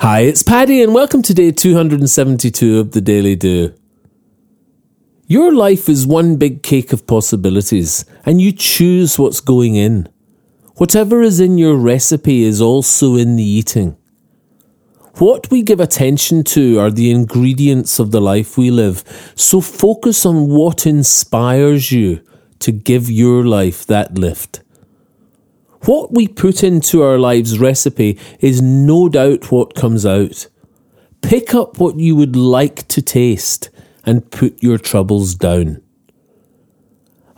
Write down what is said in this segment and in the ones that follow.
Hi, it's Paddy, and welcome to day 272 of the Daily Do. Your life is one big cake of possibilities, and you choose what's going in. Whatever is in your recipe is also in the eating. What we give attention to are the ingredients of the life we live, so focus on what inspires you to give your life that lift. What we put into our lives' recipe is no doubt what comes out. Pick up what you would like to taste and put your troubles down.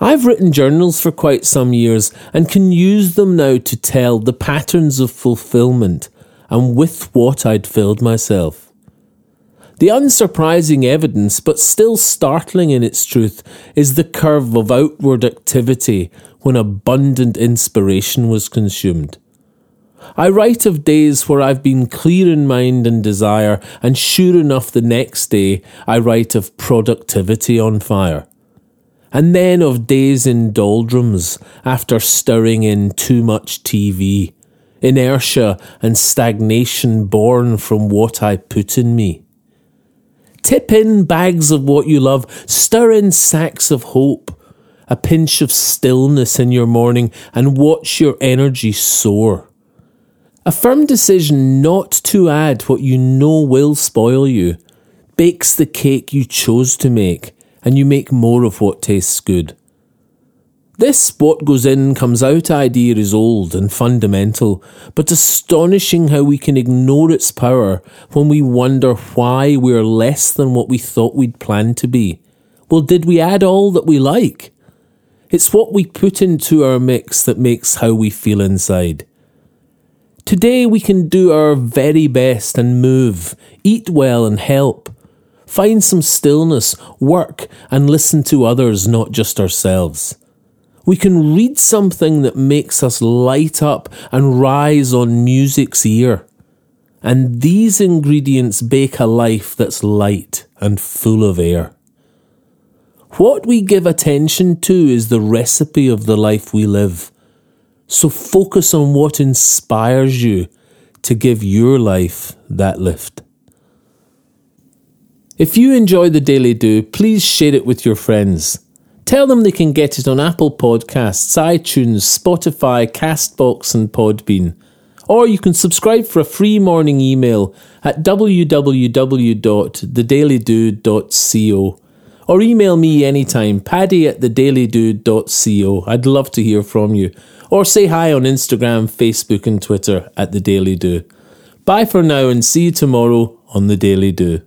I've written journals for quite some years and can use them now to tell the patterns of fulfillment and with what I'd filled myself. The unsurprising evidence, but still startling in its truth, is the curve of outward activity when abundant inspiration was consumed. I write of days where I've been clear in mind and desire, and sure enough, the next day I write of productivity on fire. And then of days in doldrums after stirring in too much TV, inertia and stagnation born from what I put in me. Tip in bags of what you love, stir in sacks of hope, a pinch of stillness in your morning, and watch your energy soar. A firm decision not to add what you know will spoil you bakes the cake you chose to make, and you make more of what tastes good. This what goes in comes out idea is old and fundamental, but astonishing how we can ignore its power when we wonder why we're less than what we thought we'd planned to be. Well, did we add all that we like? It's what we put into our mix that makes how we feel inside. Today we can do our very best and move, eat well and help. Find some stillness, work, and listen to others, not just ourselves. We can read something that makes us light up and rise on music's ear. And these ingredients bake a life that's light and full of air. What we give attention to is the recipe of the life we live. So focus on what inspires you to give your life that lift. If you enjoy the Daily Do, please share it with your friends. Tell them they can get it on Apple Podcasts, iTunes, Spotify, Castbox, and Podbean. Or you can subscribe for a free morning email at www.thedailydo.co or email me anytime, paddy at thedailydo.co. I'd love to hear from you. Or say hi on Instagram, Facebook, and Twitter at The Daily Do. Bye for now and see you tomorrow on The Daily Do.